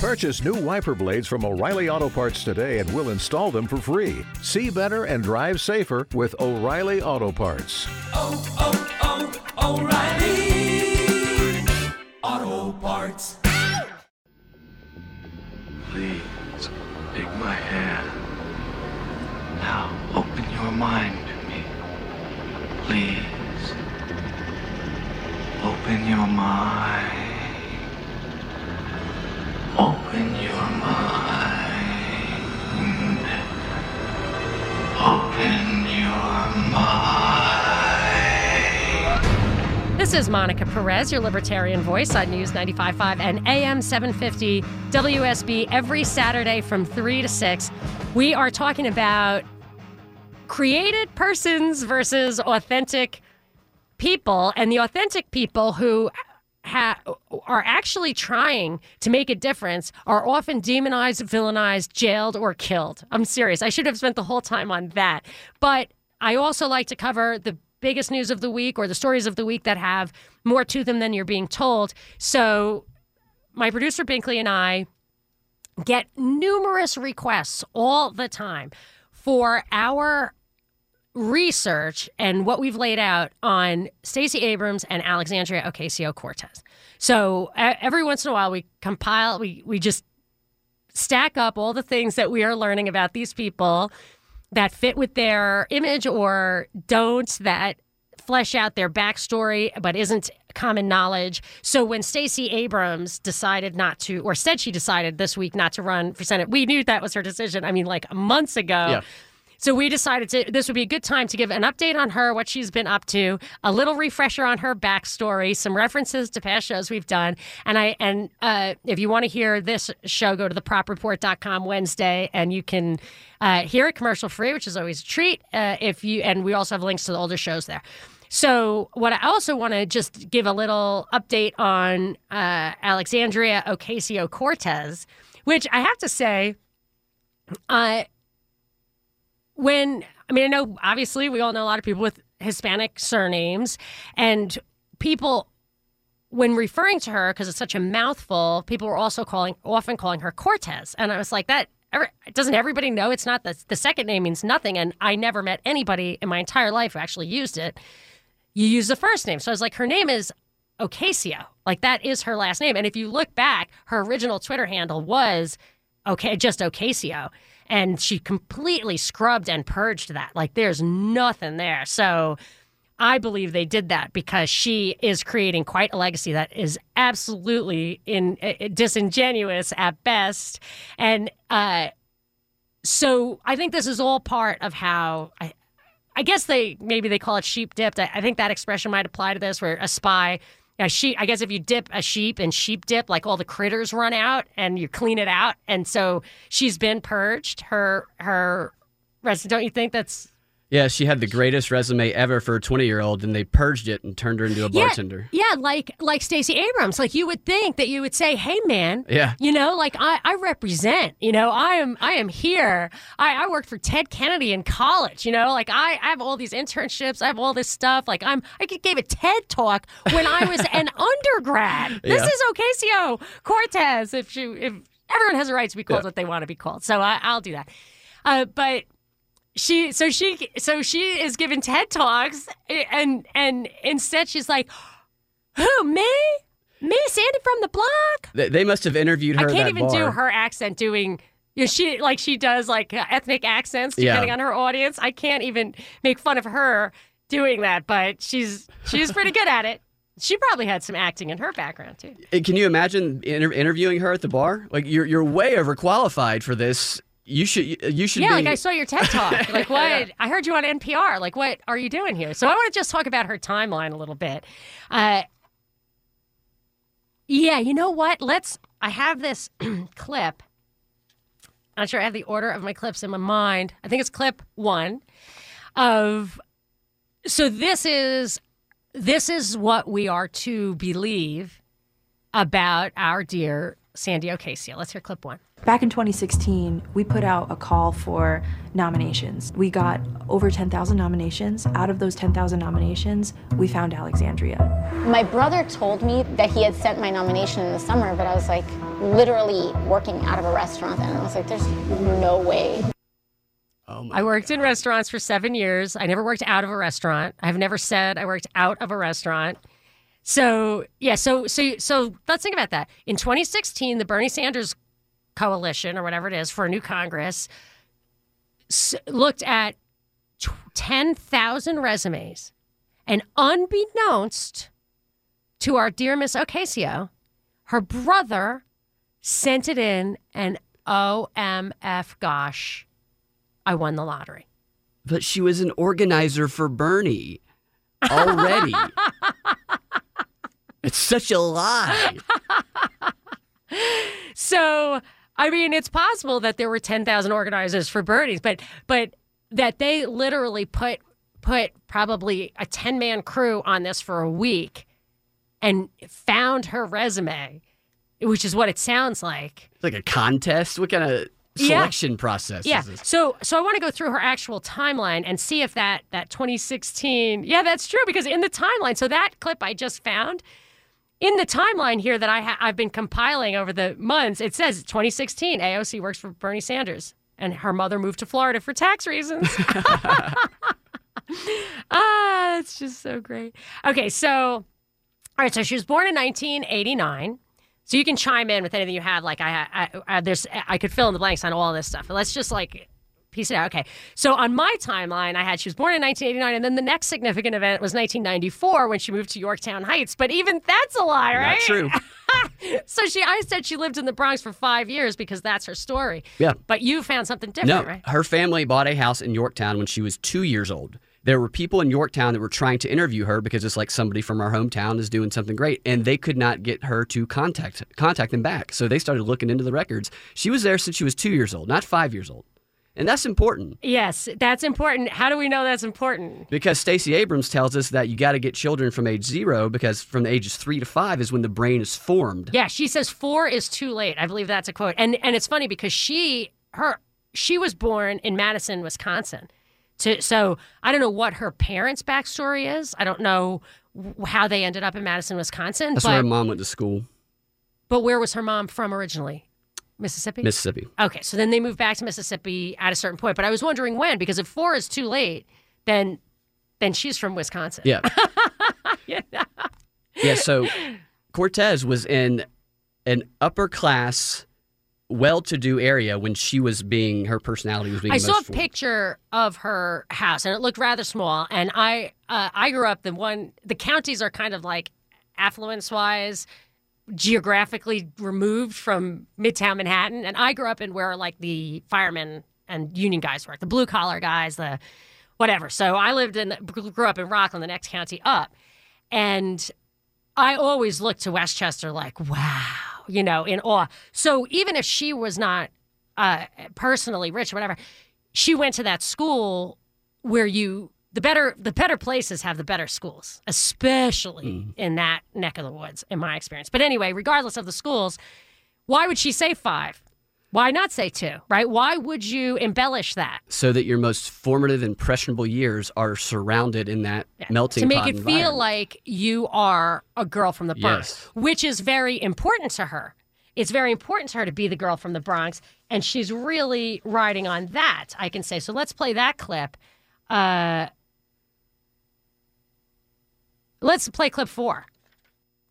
Purchase new wiper blades from O'Reilly Auto Parts today and we'll install them for free. See better and drive safer with O'Reilly Auto Parts. oh, oh, oh, O'Reilly Auto Parts. Please take my hand. Now open your mind to me. Please. Open your mind. This is Monica Perez, your libertarian voice on News 95.5 and AM 750 WSB every Saturday from 3 to 6. We are talking about created persons versus authentic people, and the authentic people who ha- are actually trying to make a difference are often demonized, villainized, jailed, or killed. I'm serious. I should have spent the whole time on that. But I also like to cover the biggest news of the week or the stories of the week that have more to them than you're being told. So my producer Binkley and I get numerous requests all the time for our research and what we've laid out on Stacey Abrams and Alexandria Ocasio Cortez. So every once in a while, we compile, we we just stack up all the things that we are learning about these people that fit with their image or don't that flesh out their backstory but isn't common knowledge. So when Stacey Abrams decided not to or said she decided this week not to run for Senate, we knew that was her decision. I mean like months ago. Yeah. So we decided to this would be a good time to give an update on her, what she's been up to, a little refresher on her backstory, some references to past shows we've done. And I and uh, if you want to hear this show, go to thepropreport.com Wednesday and you can uh, hear it commercial free, which is always a treat. Uh, if you and we also have links to the older shows there. So, what I also want to just give a little update on uh, Alexandria Ocasio Cortez, which I have to say, uh, when I mean, I know obviously we all know a lot of people with Hispanic surnames, and people when referring to her because it's such a mouthful, people were also calling often calling her Cortez, and I was like that. every- Doesn't everybody know it's not the the second name means nothing? And I never met anybody in my entire life who actually used it. You use the first name, so I was like, her name is Ocasio, like that is her last name. And if you look back, her original Twitter handle was okay, just Ocasio. And she completely scrubbed and purged that. Like there's nothing there. So I believe they did that because she is creating quite a legacy that is absolutely in uh, disingenuous at best. And uh, so I think this is all part of how I, I guess they maybe they call it sheep dipped. I, I think that expression might apply to this, where a spy, a sheep. I guess if you dip a sheep in sheep dip, like all the critters run out and you clean it out, and so she's been purged. Her her resident. Don't you think that's Yeah, she had the greatest resume ever for a 20 year old, and they purged it and turned her into a bartender. Yeah, yeah like like Stacey Abrams. Like you would think that you would say, "Hey, man, Yeah. you know, like I, I represent. You know, I am I am here. I, I worked for Ted Kennedy in college. You know, like I, I have all these internships. I have all this stuff. Like I'm I gave a TED talk when I was an undergrad. This Yeah. is Ocasio Cortez. If she if everyone has a right to be called Yeah. what they want to be called, so I, I'll do that. Uh, but she so she so she is giving TED talks and and instead she's like, "Who me? Me, Sandy from the block." They, they must have interviewed her I can't even do her accent doing. You know, she like she does like uh, ethnic accents Yeah. depending on her audience. I can't even make fun of her doing that, but she's she's pretty good at it. She probably had some acting in her background too. Can you imagine inter- interviewing her at the bar? Like you're you're way overqualified for this. You should you should Yeah, be. like I saw your TED talk. Like what? I heard you on NPR. Like what are you doing here? So I want to just talk about her timeline a little bit. Uh, yeah, you know what? Let's. I have this clip. I'm not sure I have the order of my clips in my mind. I think it's clip one of. So this is this is what we are to believe about our dear Sandy Ocasio. Let's hear clip one. Back in 2016, we put out a call for nominations. We got over 10,000 nominations. Out of those 10,000 nominations, we found Alexandria. My brother told me that he had sent my nomination in the summer, but I was like literally working out of a restaurant and I was like, there's no way. Oh I worked in restaurants for seven years. I never worked out of a restaurant. I've never said I worked out of a restaurant. So yeah, so so so let's think about that. In 2016, the Bernie Sanders coalition or whatever it is for a new Congress looked at tw- 10,000 resumes, and unbeknownst to our dear Miss Ocasio, her brother sent it in, and OMF, gosh, I won the lottery. But she was an organizer for Bernie already. it's such a lie. So, I mean, it's possible that there were 10,000 organizers for Bernie's, but but that they literally put put probably a 10-man crew on this for a week and found her resume, which is what it sounds like. It's like a contest. What kind of Yeah. selection process Yeah. is this? So so I want to go through her actual timeline and see if that that 2016. Yeah, that's true because in the timeline. So that clip I just found in the timeline here that I ha- I've been compiling over the months, it says 2016 AOC works for Bernie Sanders and her mother moved to Florida for tax reasons. ah, that's just so great. Okay, so all right, so she was born in 1989. So you can chime in with anything you have. Like I, I, I there's, I could fill in the blanks on all this stuff. But let's just like piece it out. Okay. So on my timeline, I had she was born in 1989, and then the next significant event was 1994 when she moved to Yorktown Heights. But even that's a lie, right? Not true. So she, I said she lived in the Bronx for five years because that's her story. Yeah. But you found something No, different, right? her family bought a house in Yorktown when she was two years old. There were people in Yorktown that were trying to interview her because it's like somebody from our hometown is doing something great, and they could not get her to contact contact them back. So they started looking into the records. She was there since she was two years old, not five years old, and that's important Yes, that's important. How do we know that's important? because Stacey Abrams tells us that you got to get children from age zero because from the ages three to five is when the brain is formed. Yeah, she says four is too late. I believe that's a quote. And and it's funny because she her she was born in Madison, Wisconsin. To, so I don't know what her parents' backstory is. I don't know how they ended up in Madison, Wisconsin. That's but where her mom went to school, but where was her mom from originally? Mississippi. Mississippi. okay, so then they moved back to Mississippi at a certain point. But I was wondering when because if four is too late, then then she's from Wisconsin. Yeah. yeah. So Cortez was in an upper class, well to do area when she was being, her personality was being I saw a formed. picture of her house, and it looked rather small. And I, uh, I grew up the one. The counties are kind of like affluence wise, geographically removed from Midtown Manhattan, and I grew up in where like the firemen and union guys work, the blue collar guys, the whatever. So I lived in, grew up in Rockland, the next county up, and I always looked to Westchester like, wow, you know, in awe. So even if she was not uh, personally rich or whatever, she went to that school where you the better the better places have the better schools, especially in that neck of the woods, in my experience. But anyway, regardless of the schools, why would she say five? Why not say two? Right? Why would you embellish that? so that your most formative, impressionable years are surrounded in that melting to make it feel like you are a girl from the Bronx, Yes. which is very important to her. It's very important to her to be the girl from the Bronx, and she's really riding on that. I can say so. Let's play that clip. Uh, let's play clip four.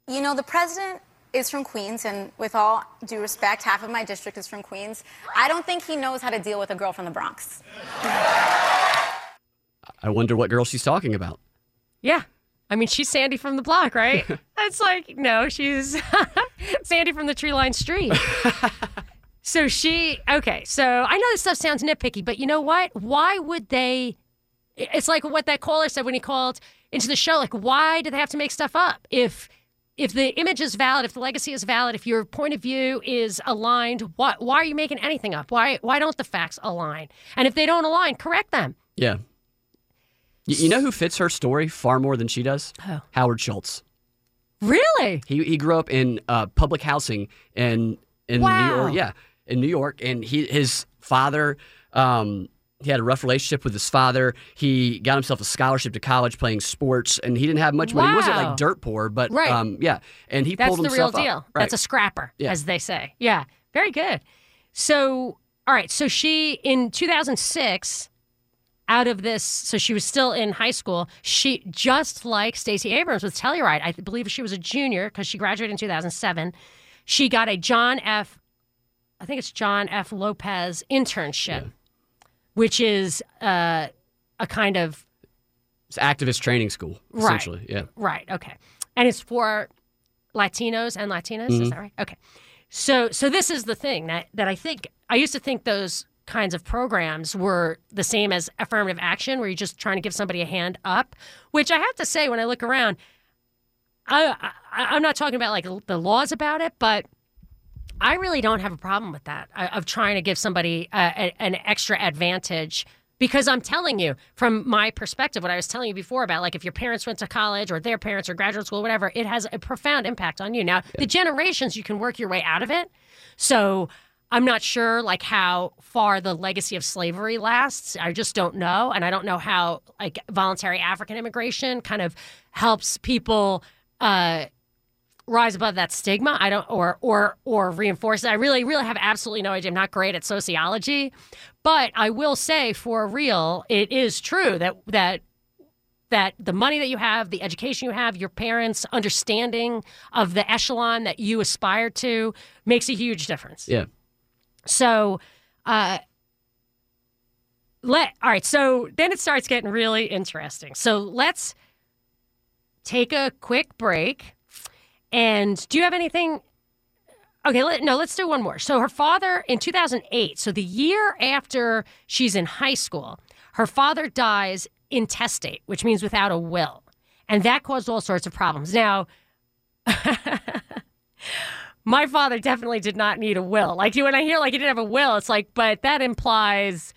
You know, the president is from Queens, and with all due respect, half of my district is from Queens. I don't think he knows how to deal with a girl from the Bronx. I wonder what girl she's talking about. Yeah. I mean, she's Sandy from the block, right? It's like, no, she's Sandy from the tree line street. so she, okay, so I know this stuff sounds nitpicky, but you know what? Why would they? It's like what that caller said when he called into the show. Like, why do they have to make stuff up? If if the image is valid, if the legacy is valid, if your point of view is aligned, why why are you making anything up? Why why don't the facts align? And if they don't align, correct them. Yeah. Y- You know who fits her story far more than she does? Who? Howard Schultz. Really? He he grew up in uh, public housing in in Wow. New York. Yeah, in New York, and he his father. Um, he had a rough relationship with his father. He got himself a scholarship to college playing sports, and he didn't have much money. He wasn't like dirt poor, but Right. um, yeah. And he That's pulled himself That's the real deal. Right. That's a scrapper, Yeah. as they say. Yeah, very good. So, all right. So she in 2006, out of this, so she was still in high school. She just like Stacey Abrams with Telluride. I believe she was a junior because she graduated in 2007. She got a John F. I think it's John F. Lopez internship, which is uh, a kind of It's activist training school, Right. essentially. Yeah. Right. Okay. And it's for Latinos and Latinas. Is Mhm. that right? Okay. So so this is the thing that that I think I used to think those kinds of programs were the same as affirmative action, where you're just trying to give somebody a hand up. Which I have to say, when I look around, I, I I'm not talking about like the laws about it, but I really don't have a problem with that uh, of trying to give somebody uh, a, an extra advantage because I'm telling you from my perspective, what I was telling you before about like if your parents went to college or their parents or graduate school, whatever, it has a profound impact on you. Now, the generations you can work your way out of it. So I'm not sure like how far the legacy of slavery lasts. I just don't know, and I don't know how like voluntary African immigration kind of helps people. Uh, rise above that stigma. I don't or or or reinforce it. I really really have absolutely no idea. I'm not great at sociology, but I will say for real, it is true that that that the money that you have, the education you have, your parents' understanding of the echelon that you aspire to makes a huge difference. Yeah. So, uh, let all right. So then it starts getting really interesting. So let's take a quick break. And do you have anything? Okay, let, no, let's do one more. So her father in 2008, so the year after she's in high school, her father dies intestate, which means without a will. And that caused all sorts of problems. Now, my father definitely did not need a will. Like when I hear like he didn't have a will, it's like, but that implies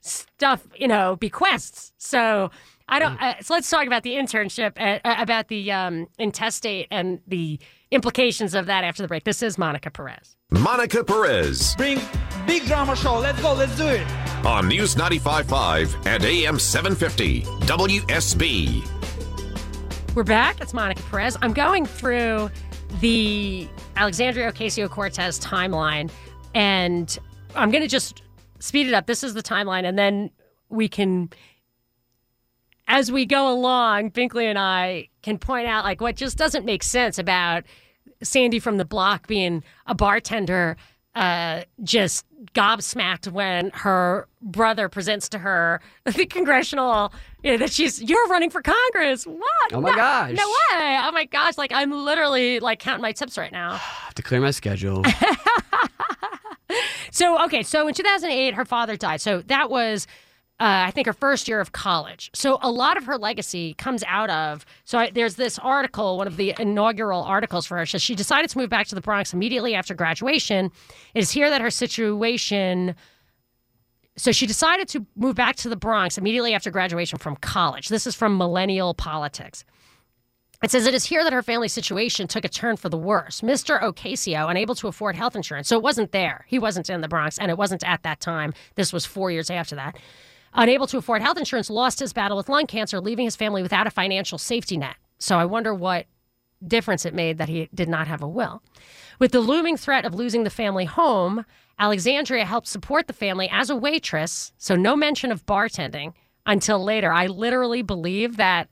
stuff, you know, bequests. So I don't. Uh, so let's talk about the internship, uh, uh, about the um, intestate, and the implications of that after the break. This is Monica Perez. Monica Perez Bring big drama show. Let's go. Let's do it. on News 95.5 and AM 750 WSB. We're back. It's Monica Perez. I'm going through the Alexandria Ocasio Cortez timeline, and I'm going to just speed it up. This is the timeline, and then we can, as we go along, Binkley and I can point out like what just doesn't make sense about Sandy from the block being a bartender. Uh, just gobsmacked when her brother presents to her the congressional, you know, that she's you're running for Congress. What? Oh my No- gosh. No way! Oh my gosh! Like I'm literally like counting my tips right now. I have to clear my schedule. So okay, so in 2008, her father died. So that was, uh, I think, her first year of college. So a lot of her legacy comes out of. So I, there's this article, one of the inaugural articles for her. Says she decided to move back to the Bronx immediately after graduation. It is here that her situation. So she decided to move back to the Bronx immediately after graduation from college. This is from Millennial Politics. It says it is here that her family situation took a turn for the worse. Mr. Ocasio, unable to afford health insurance, so it wasn't there. He wasn't in the Bronx, and it wasn't at that time. This was four years after that. Unable to afford health insurance, lost his battle with lung cancer, leaving his family without a financial safety net. So I wonder what difference it made that he did not have a will. With the looming threat of losing the family home, Alexandria helped support the family as a waitress, so no mention of bartending until later. I literally believe that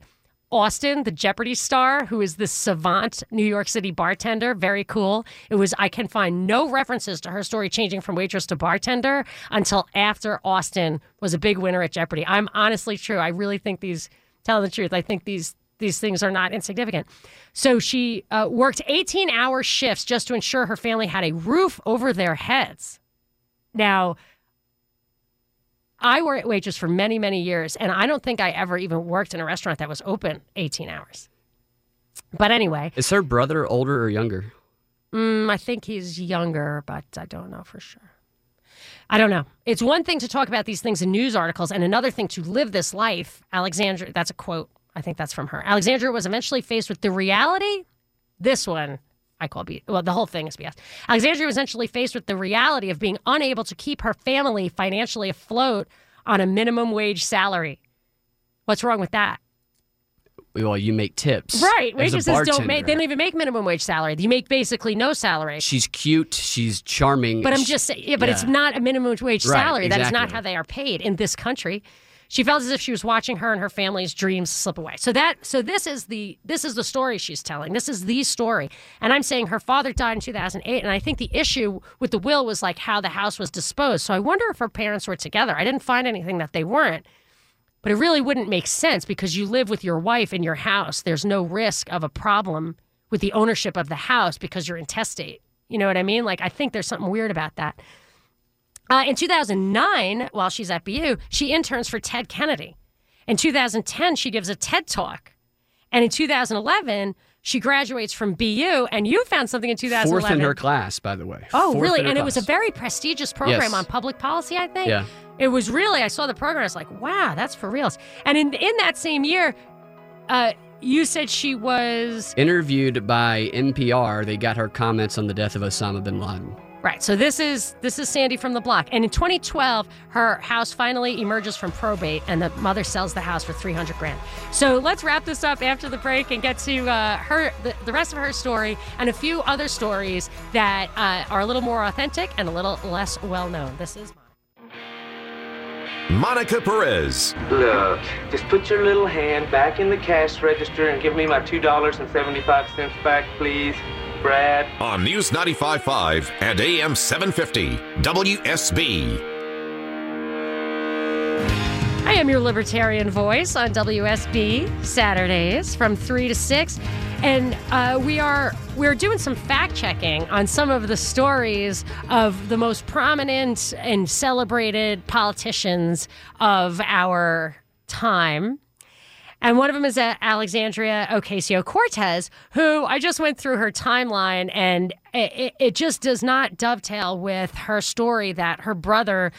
Austin, the Jeopardy star, who is this savant New York City bartender, very cool. It was, I can find no references to her story changing from waitress to bartender until after Austin was a big winner at Jeopardy. I'm honestly true. I really think these, tell the truth, I think these these things are not insignificant. So she uh, worked 18 hour shifts just to ensure her family had a roof over their heads. Now, I worked waitress for many, many years, and I don't think I ever even worked in a restaurant that was open 18 hours. But anyway, Is her brother older or younger? mm, I think he's younger, but I don't know for sure. I don't know. It's one thing to talk about these things in news articles, and another thing to live this life. Alexandra, that's a quote. I think that's from her. Alexandra was eventually faced with the reality This one I call B. Well, the whole thing is BS. Alexandria was essentially faced with the reality of being unable to keep her family financially afloat on a minimum wage salary. What's wrong with that? Well, you make tips. Right. Waitresses don't make. They don't even make minimum wage salary. You make basically no salary. She's cute. She's charming. But I'm just saying, yeah, but it's not a minimum wage Right, salary. That is not how they are paid in this country. She felt as if she was watching her and her family's dreams slip away. So that, so this is the this is the story she's telling. This is the story, and I'm saying her father died in 2008, and I think the issue with the will was like how the house was disposed. So I wonder if her parents were together. I didn't find anything that they weren't. But it really wouldn't make sense because you live with your wife in your house. There's no risk of a problem with the ownership of the house because you're intestate. You know what I mean? Like, I think there's something weird about that. Uh, in 2009, while she's at BU, she interns for Ted Kennedy. In 2010, she gives a TED talk. And in 2011, she graduates from BU. And you found something in 2011. Fourth in her class, by the way. Oh, Fourth really? And it was a very prestigious program Yes. on public policy, I think. Yeah. It was really, I saw the program, I was like, wow, that's for reals. And in, in that same year, uh, you said she was, interviewed by NPR. They got her comments on the death of Osama bin Laden. Right. So this is, this is Sandy from the block. And in 2012, her house finally emerges from probate and the mother sells the house for 300 grand. So let's wrap this up after the break and get to uh, her, the, the rest of her story and a few other stories that uh, are a little more authentic and a little less well known. This is Monica Perez. Look, just put your little hand back in the cash register and give me my $2.75 back, please. Brad. On News 95.5 and AM 750. WSB. I am your libertarian voice on WSB Saturdays from three to six, and uh, we are we're doing some fact checking on some of the stories of the most prominent and celebrated politicians of our time. And one of them is Alexandria Ocasio Cortez, who I just went through her timeline, and it, it, just does not dovetail with her story that her brother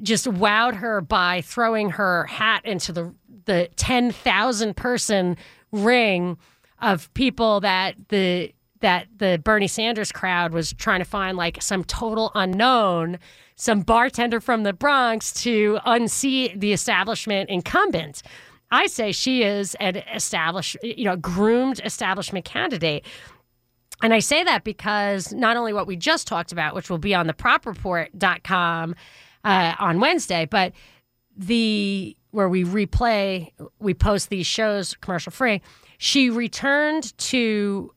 just wowed her by throwing her hat into the the ten thousand person ring of people that the that the Bernie Sanders crowd was trying to find like some total unknown, some bartender from the Bronx to unseat the establishment incumbent. I say she is an established, you know, groomed establishment candidate. And I say that because not only what we just talked about, which will be on the propreport.com uh, on Wednesday, but the where we replay, we post these shows commercial free. She returned to,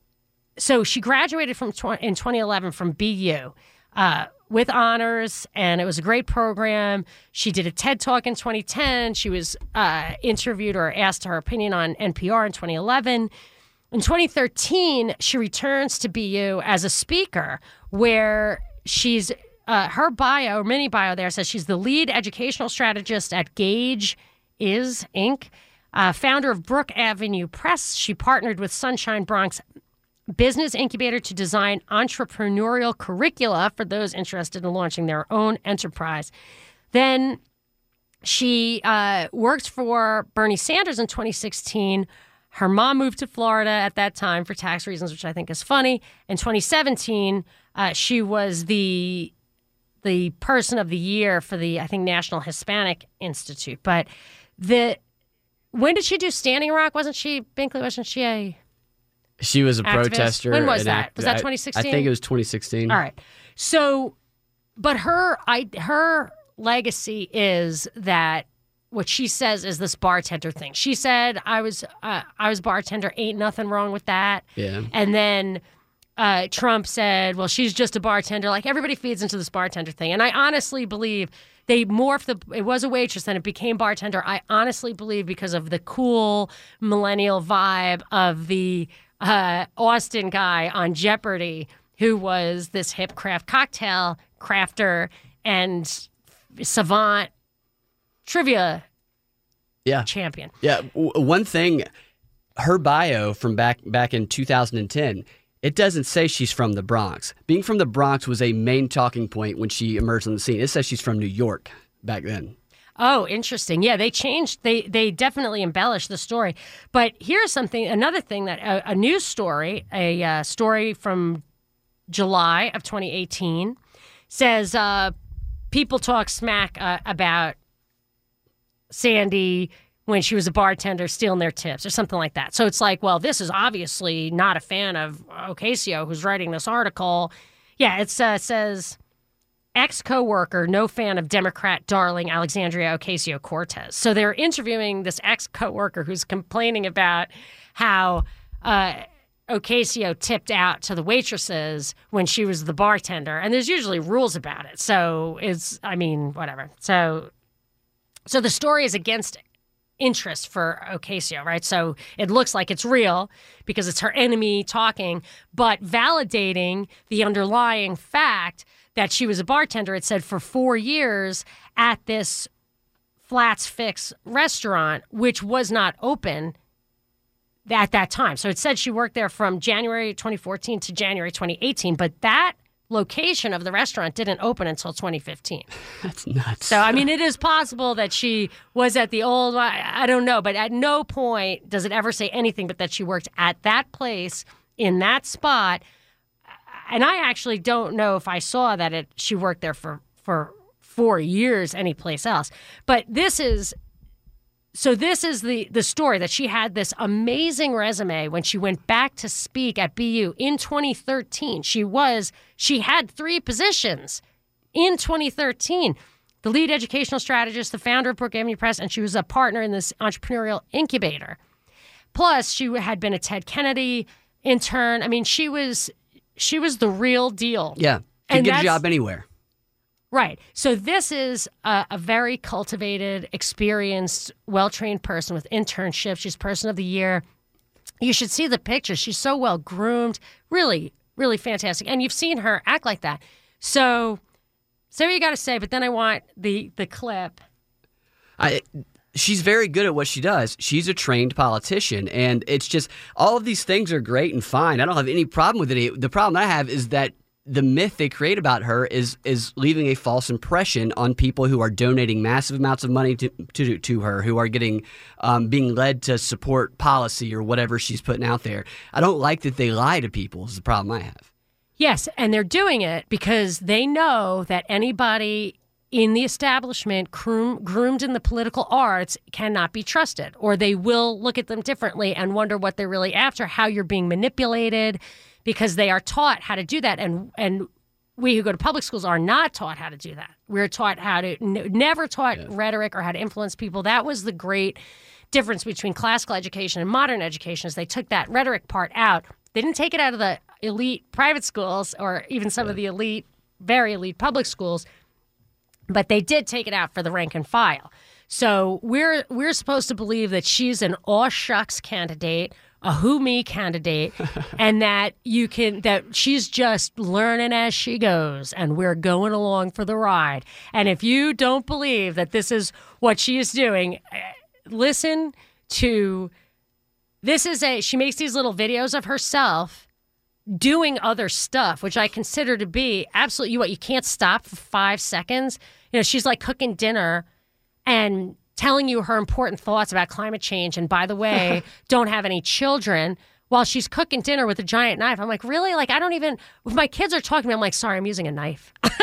so she graduated from tw- in 2011 from BU. Uh, with honors, and it was a great program. She did a TED talk in 2010. She was uh, interviewed or asked her opinion on NPR in 2011. In 2013, she returns to BU as a speaker, where she's uh, her bio, or mini bio there says she's the lead educational strategist at Gage Is Inc., uh, founder of Brook Avenue Press. She partnered with Sunshine Bronx Business Incubator to design entrepreneurial curricula for those interested in launching their own enterprise. Then she uh, worked for Bernie Sanders in 2016. Her mom moved to Florida at that time for tax reasons, which I think is funny. In 2017, uh, she was the the person of the year for the I think National Hispanic Institute. But the when did she do Standing Rock? Wasn't she Binkley? Wasn't she a She was a Activist? protester. When was that? act- Was that I- 2016? I think it was 2016. All right. So, but her, I, her legacy is that what she says is this bartender thing. She said, "I was, uh, I was bartender. Ain't nothing wrong with that." Yeah. And then uh, Trump said, "Well, she's just a bartender." Like everybody feeds into this bartender thing, and I honestly believe they morphed the. It was a waitress, then it became bartender. I honestly believe because of the cool millennial vibe of the uh, Austin guy on Jeopardy, who was this hip craft cocktail crafter and savant trivia Yeah. champion. Yeah, w- one thing, her bio from back back in 2010, it doesn't say she's from the Bronx. Being from the Bronx was a main talking point when she emerged on the scene. It says she's from New York back then. Oh, interesting. Yeah, they changed. They they definitely embellished the story. But here's something. Another thing that a, a news story, a uh, story from July of 2018, says uh, people talk smack uh, about Sandy when she was a bartender stealing their tips or something like that. So it's like, well, this is obviously not a fan of Ocasio who's writing this article. Yeah, it uh, says ex coworker, no fan of Democrat darling Alexandria Ocasio Cortez. So they're interviewing this ex coworker who's complaining about how uh, Ocasio tipped out to the waitresses when she was the bartender, and there's usually rules about it. So it's, I mean, whatever. So, so the story is against interest for Ocasio, right? So it looks like it's real because it's her enemy talking, but validating the underlying fact that she was a bartender. It said for four years at this Flats Fix restaurant, which was not open at that time. So it said she worked there from January 2014 to January 2018, but that location of the restaurant didn't open until 2015. That's nuts. So, I mean, it is possible that she was at the old, I, I don't know, but at no point does it ever say anything but that she worked at that place in that spot. And I actually don't know if I saw that it she worked there for, for four years anyplace else. But this is so this is the the story that she had this amazing resume when she went back to speak at BU in 2013. She was she had three positions in 2013. The lead educational strategist, the founder of Brook Avenue Press, and she was a partner in this entrepreneurial incubator. Plus, she had been a Ted Kennedy intern. I mean, she was she was the real deal. Yeah, can And get a job anywhere. Right. So this is a, a very cultivated, experienced, well-trained person with internships. She's person of the year. You should see the pictures. She's so well groomed. Really, really fantastic. And you've seen her act like that. So say what you got to say, but then I want the the clip. I she's very good at what she does. She's a trained politician and it's just all of these things are great and fine. I don't have any problem with it. The problem I have is that the myth they create about her is is leaving a false impression on people who are donating massive amounts of money to to, to her, who are getting um, being led to support policy or whatever she's putting out there. I don't like that they lie to people. Is the problem I have. Yes, and they're doing it because they know that anybody in the establishment groom, groomed in the political arts cannot be trusted, or they will look at them differently and wonder what they're really after, how you're being manipulated, because they are taught how to do that, and and we who go to public schools are not taught how to do that. We're taught how to n- never taught rhetoric or how to influence people. That was the great difference between classical education and modern education is they took that rhetoric part out. They didn't take it out of the elite private schools or even some of the elite, very elite public schools, but they did take it out for the rank and file. So we're we're supposed to believe that she's an aw shucks candidate, a who me candidate, and that you can that she's just learning as she goes, and we're going along for the ride. And if you don't believe that this is what she is doing, eh, listen to this is a she makes these little videos of herself doing other stuff, which I consider to be absolutely what you can't stop for five seconds. You know, she's like cooking dinner and telling you her important thoughts about climate change. And by the way, don't have any children while she's cooking dinner with a giant knife. I'm like, really? Like, I don't even, if my kids are talking to me, I'm like, sorry, I'm using a knife. don't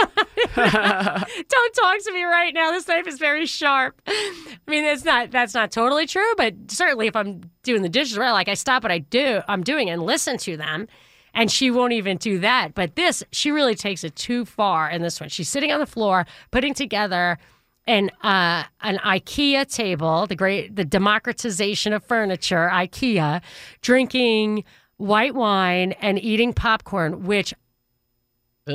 talk to me right now. This knife is very sharp. I mean, it's not, that's not totally true, but certainly if I'm doing the dishes right, like I stop what I do, I'm doing and listen to them and she won't even do that. But this, she really takes it too far in this one. She's sitting on the floor, putting together an uh, an IKEA table, the great the democratization of furniture, IKEA, drinking white wine and eating popcorn, which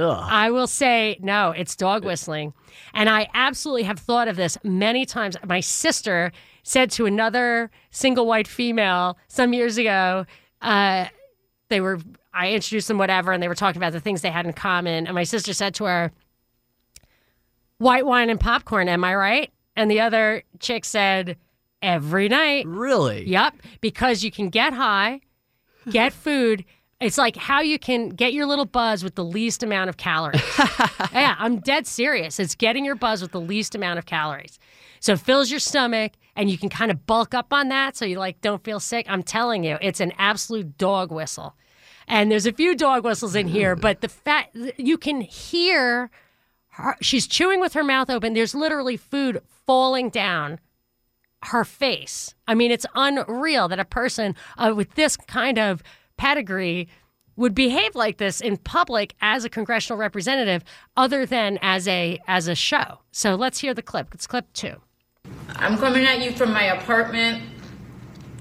I will say, no, it's dog whistling. And I absolutely have thought of this many times. My sister said to another single white female some years ago, uh, they were, I introduced them, whatever, and they were talking about the things they had in common. And my sister said to her, white wine and popcorn, am I right? And the other chick said, every night. Really? Yep. Because you can get high, get food. It's like how you can get your little buzz with the least amount of calories. yeah, I'm dead serious. It's getting your buzz with the least amount of calories. So it fills your stomach and you can kind of bulk up on that so you like don't feel sick. I'm telling you, it's an absolute dog whistle. And there's a few dog whistles in here, but the fact you can hear her, she's chewing with her mouth open. There's literally food falling down her face. I mean, it's unreal that a person uh, with this kind of pedigree would behave like this in public as a congressional representative other than as a as a show. So let's hear the clip. It's clip 2. I'm coming at you from my apartment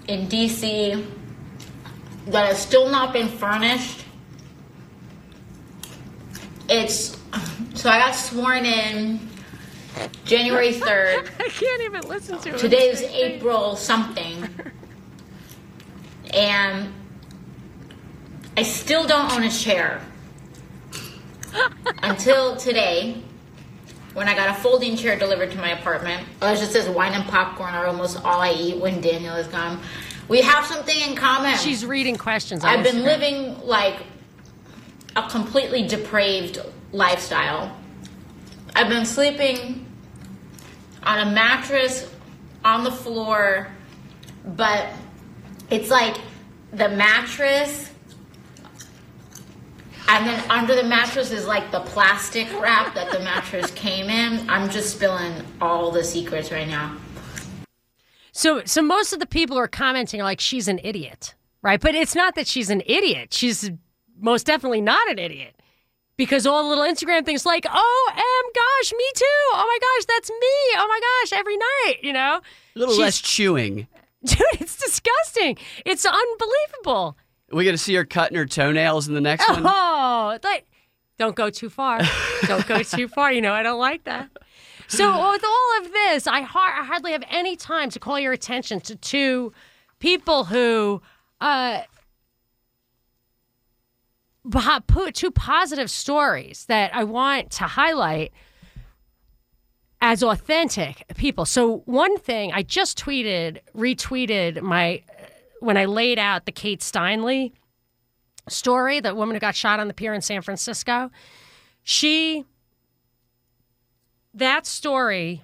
in DC that has still not been furnished. It's so I got sworn in January 3rd. I can't even listen to it. Today is April something. And I still don't own a chair. Until today, when I got a folding chair delivered to my apartment. It just says wine and popcorn are almost all I eat when Daniel is gone. We have something in common. She's reading questions. I've been living like a completely depraved lifestyle. I've been sleeping on a mattress on the floor, but it's like the mattress, and then under the mattress is like the plastic wrap that the mattress came in. I'm just spilling all the secrets right now. So, so most of the people are commenting are like she's an idiot, right? But it's not that she's an idiot. She's most definitely not an idiot because all the little Instagram things like, "Oh, m gosh, me too. Oh my gosh, that's me. Oh my gosh, every night." You know, A little She's- less chewing. dude, it's disgusting. It's unbelievable. We gonna see her cutting her toenails in the next one. Oh, like, don't go too far. don't go too far. You know, I don't like that. So with all of this, I, har- I hardly have any time to call your attention to two people who uh, two positive stories that I want to highlight as authentic people. So one thing I just tweeted, retweeted my when I laid out the Kate Steinle story, the woman who got shot on the pier in San Francisco. She that story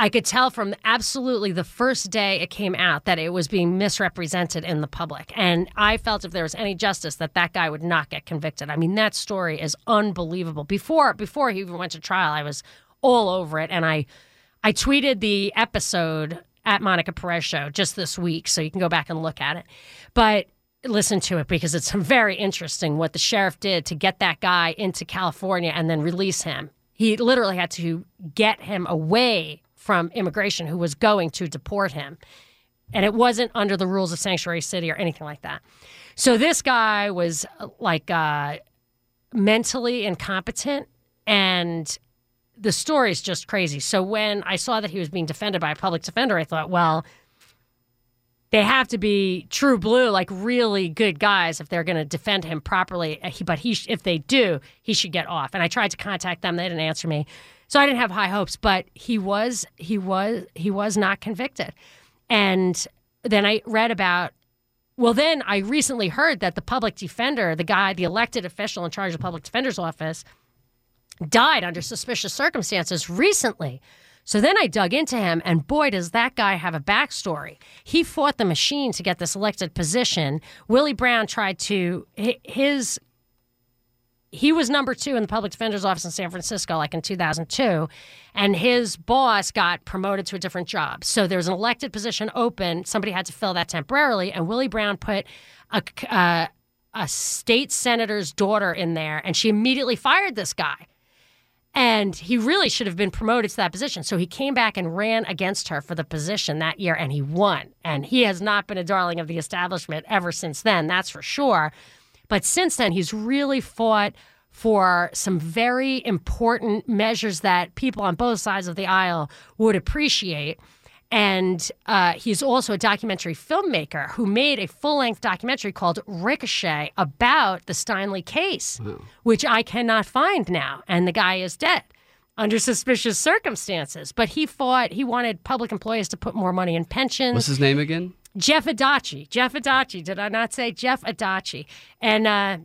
I could tell from absolutely the first day it came out that it was being misrepresented in the public. And I felt if there was any justice that that guy would not get convicted. I mean, that story is unbelievable. Before before he even went to trial, I was all over it and I I tweeted the episode at Monica Perez show just this week so you can go back and look at it. But listen to it because it's very interesting what the sheriff did to get that guy into California and then release him. He literally had to get him away from immigration who was going to deport him. And it wasn't under the rules of sanctuary city or anything like that. So this guy was like uh, mentally incompetent and the story is just crazy. So when I saw that he was being defended by a public defender, I thought, well, they have to be true blue, like really good guys, if they're going to defend him properly. Uh, But he, if they do, he should get off. And I tried to contact them; they didn't answer me, so I didn't have high hopes. But he was, he was, he was not convicted. And then I read about. Well, then I recently heard that the public defender, the guy, the elected official in charge of the public defender's office, died under suspicious circumstances recently. So then I dug into him, and boy, does that guy have a backstory. He fought the machine to get this elected position. Willie Brown tried to, his, he was number two in the public defender's office in San Francisco, like in 2002, and his boss got promoted to a different job. So there was an elected position open. Somebody had to fill that temporarily, and Willie Brown put a, uh, a state senator's daughter in there, and she immediately fired this guy. And he really should have been promoted to that position. So he came back and ran against her for the position that year and he won. And he has not been a darling of the establishment ever since then, that's for sure. But since then, he's really fought for some very important measures that people on both sides of the aisle would appreciate. And uh, he's also a documentary filmmaker who made a full length documentary called Ricochet about the Steinle case, which I cannot find now. And the guy is dead under suspicious circumstances. But he fought, he wanted public employees to put more money in pensions. What's his name again? Jeff Adachi. Jeff Adachi. Did I not say Jeff Adachi? And uh,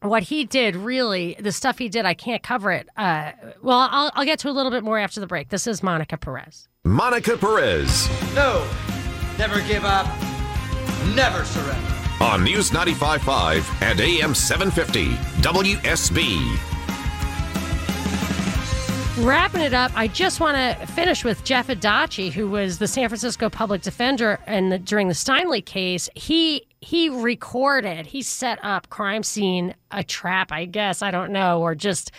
what he did really, the stuff he did, I can't cover it. Uh, well, I'll, I'll get to a little bit more after the break. This is Monica Perez. Monica Perez No, never give up, never surrender. on News 95.5 and AM 750 WSB. Wrapping it up, I just want to finish with Jeff Adachi, who was the San Francisco public defender and the, during the Steinle case. He he recorded, he set up crime scene a trap, I guess I don't know, or just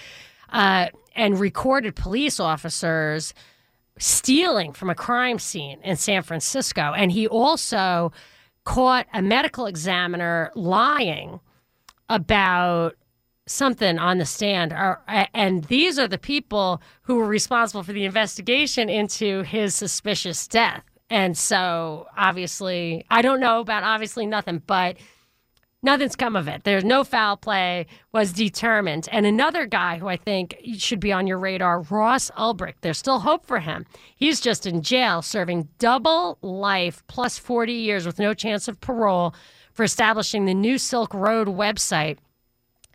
uh, and recorded police officers stealing from a crime scene in San Francisco, and he also caught a medical examiner lying about something on the stand. And these are the people who were responsible for the investigation into his suspicious death. And so obviously i don't know about obviously nothing but nothing's come of it. There's no foul play was determined. And another guy who i think should be on your radar ross ulbricht. There's still hope for him. He's just in jail serving double life plus 40 years with no chance of parole for establishing the new silk road website.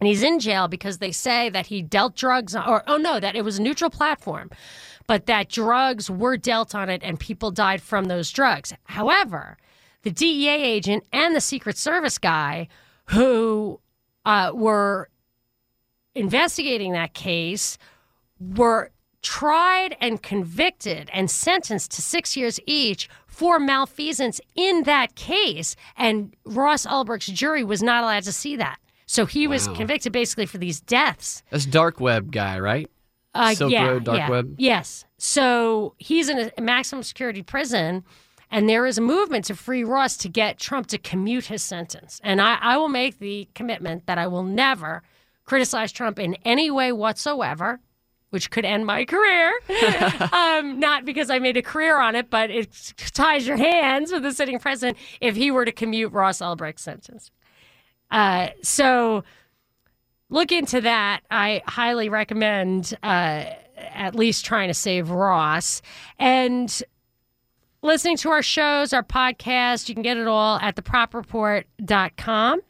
And he's in jail because they say that he dealt drugs or oh no that it was a neutral platform but that drugs were dealt on it and people died from those drugs. However the dea agent and the secret service guy who uh, were investigating that case were tried and convicted and sentenced to six years each for malfeasance in that case and ross ulbricht's jury was not allowed to see that so he was Wow. convicted basically for these deaths. That's dark web guy, right? Uh, Silk yeah, Road, dark yeah. web. Yes. So he's in a maximum security prison, and there is a movement to free Ross to get Trump to commute his sentence. And I, I will make the commitment that I will never criticize Trump in any way whatsoever. Which could end my career. um, not because I made a career on it, but it ties your hands with the sitting president if he were to commute Ross Ulbricht's sentence. Uh, so look into that. I highly recommend uh, at least trying to save Ross and listening to our shows, our podcast. You can get it all at thepropreport.com.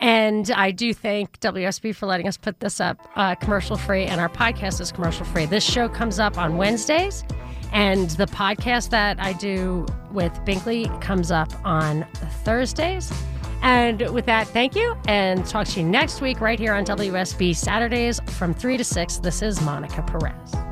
And I do thank WSB for letting us put this up uh, commercial free, and our podcast is commercial free. This show comes up on Wednesdays, and the podcast that I do with Binkley comes up on Thursdays. And with that, thank you, and talk to you next week right here on WSB Saturdays from 3 to 6. This is Monica Perez.